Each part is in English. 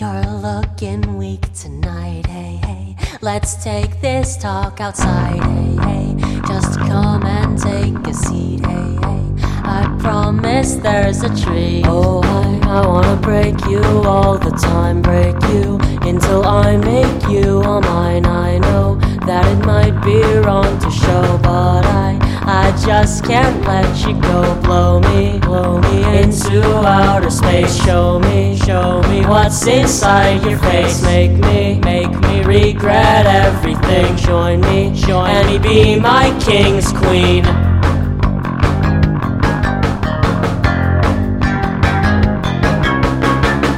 You're looking weak tonight, hey, hey. Let's take this talk outside, hey, hey. Just come and take a seat, hey, hey. I promise there's a tree. Oh, I, I wanna break you all the time, break you until I make you just can't let you go. Blow me, blow me into outer space. Show me, show me what's inside your face. Make me, make me regret everything. Join me, join me, be my king's queen.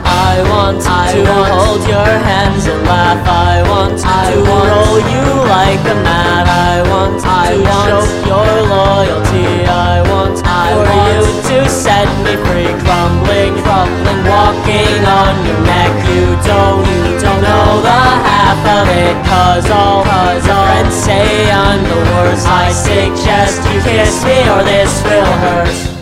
I want I to want hold your hands and laugh. I want I to want roll you like a mat. I want I to want show free. Crumbling, crumbling, walking on your neck. You don't, you don't know the half of it. Cause all, cause all friends say I'm the worst. I suggest you kiss me or this will hurt.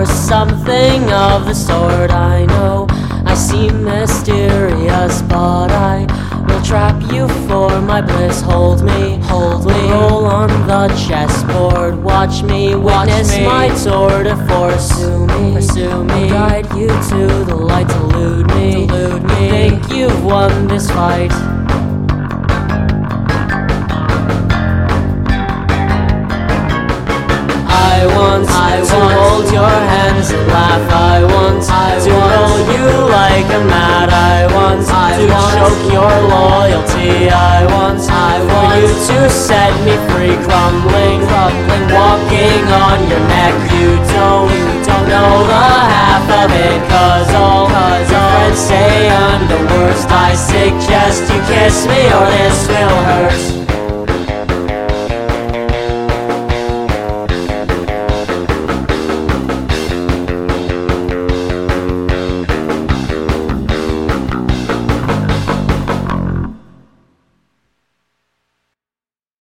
Or something of the sort. I know I seem mysterious, but I will trap you for my bliss. Hold me, hold me, roll on the chessboard. Watch me witness me. my tour de force. Pursue me, pursue me, guide you to the light, delude me, delude me. Think you've won this fight. I want I want hold your hands and laugh. I want I to want roll you like a mat. I want I to want choke your loyalty. I want I for want you to set me free. Crumbling, crumbling, walking on your neck. You don't, don't know the half of it. Cause all, cause your friends say I'm the worst. I suggest you kiss me or this will hurt.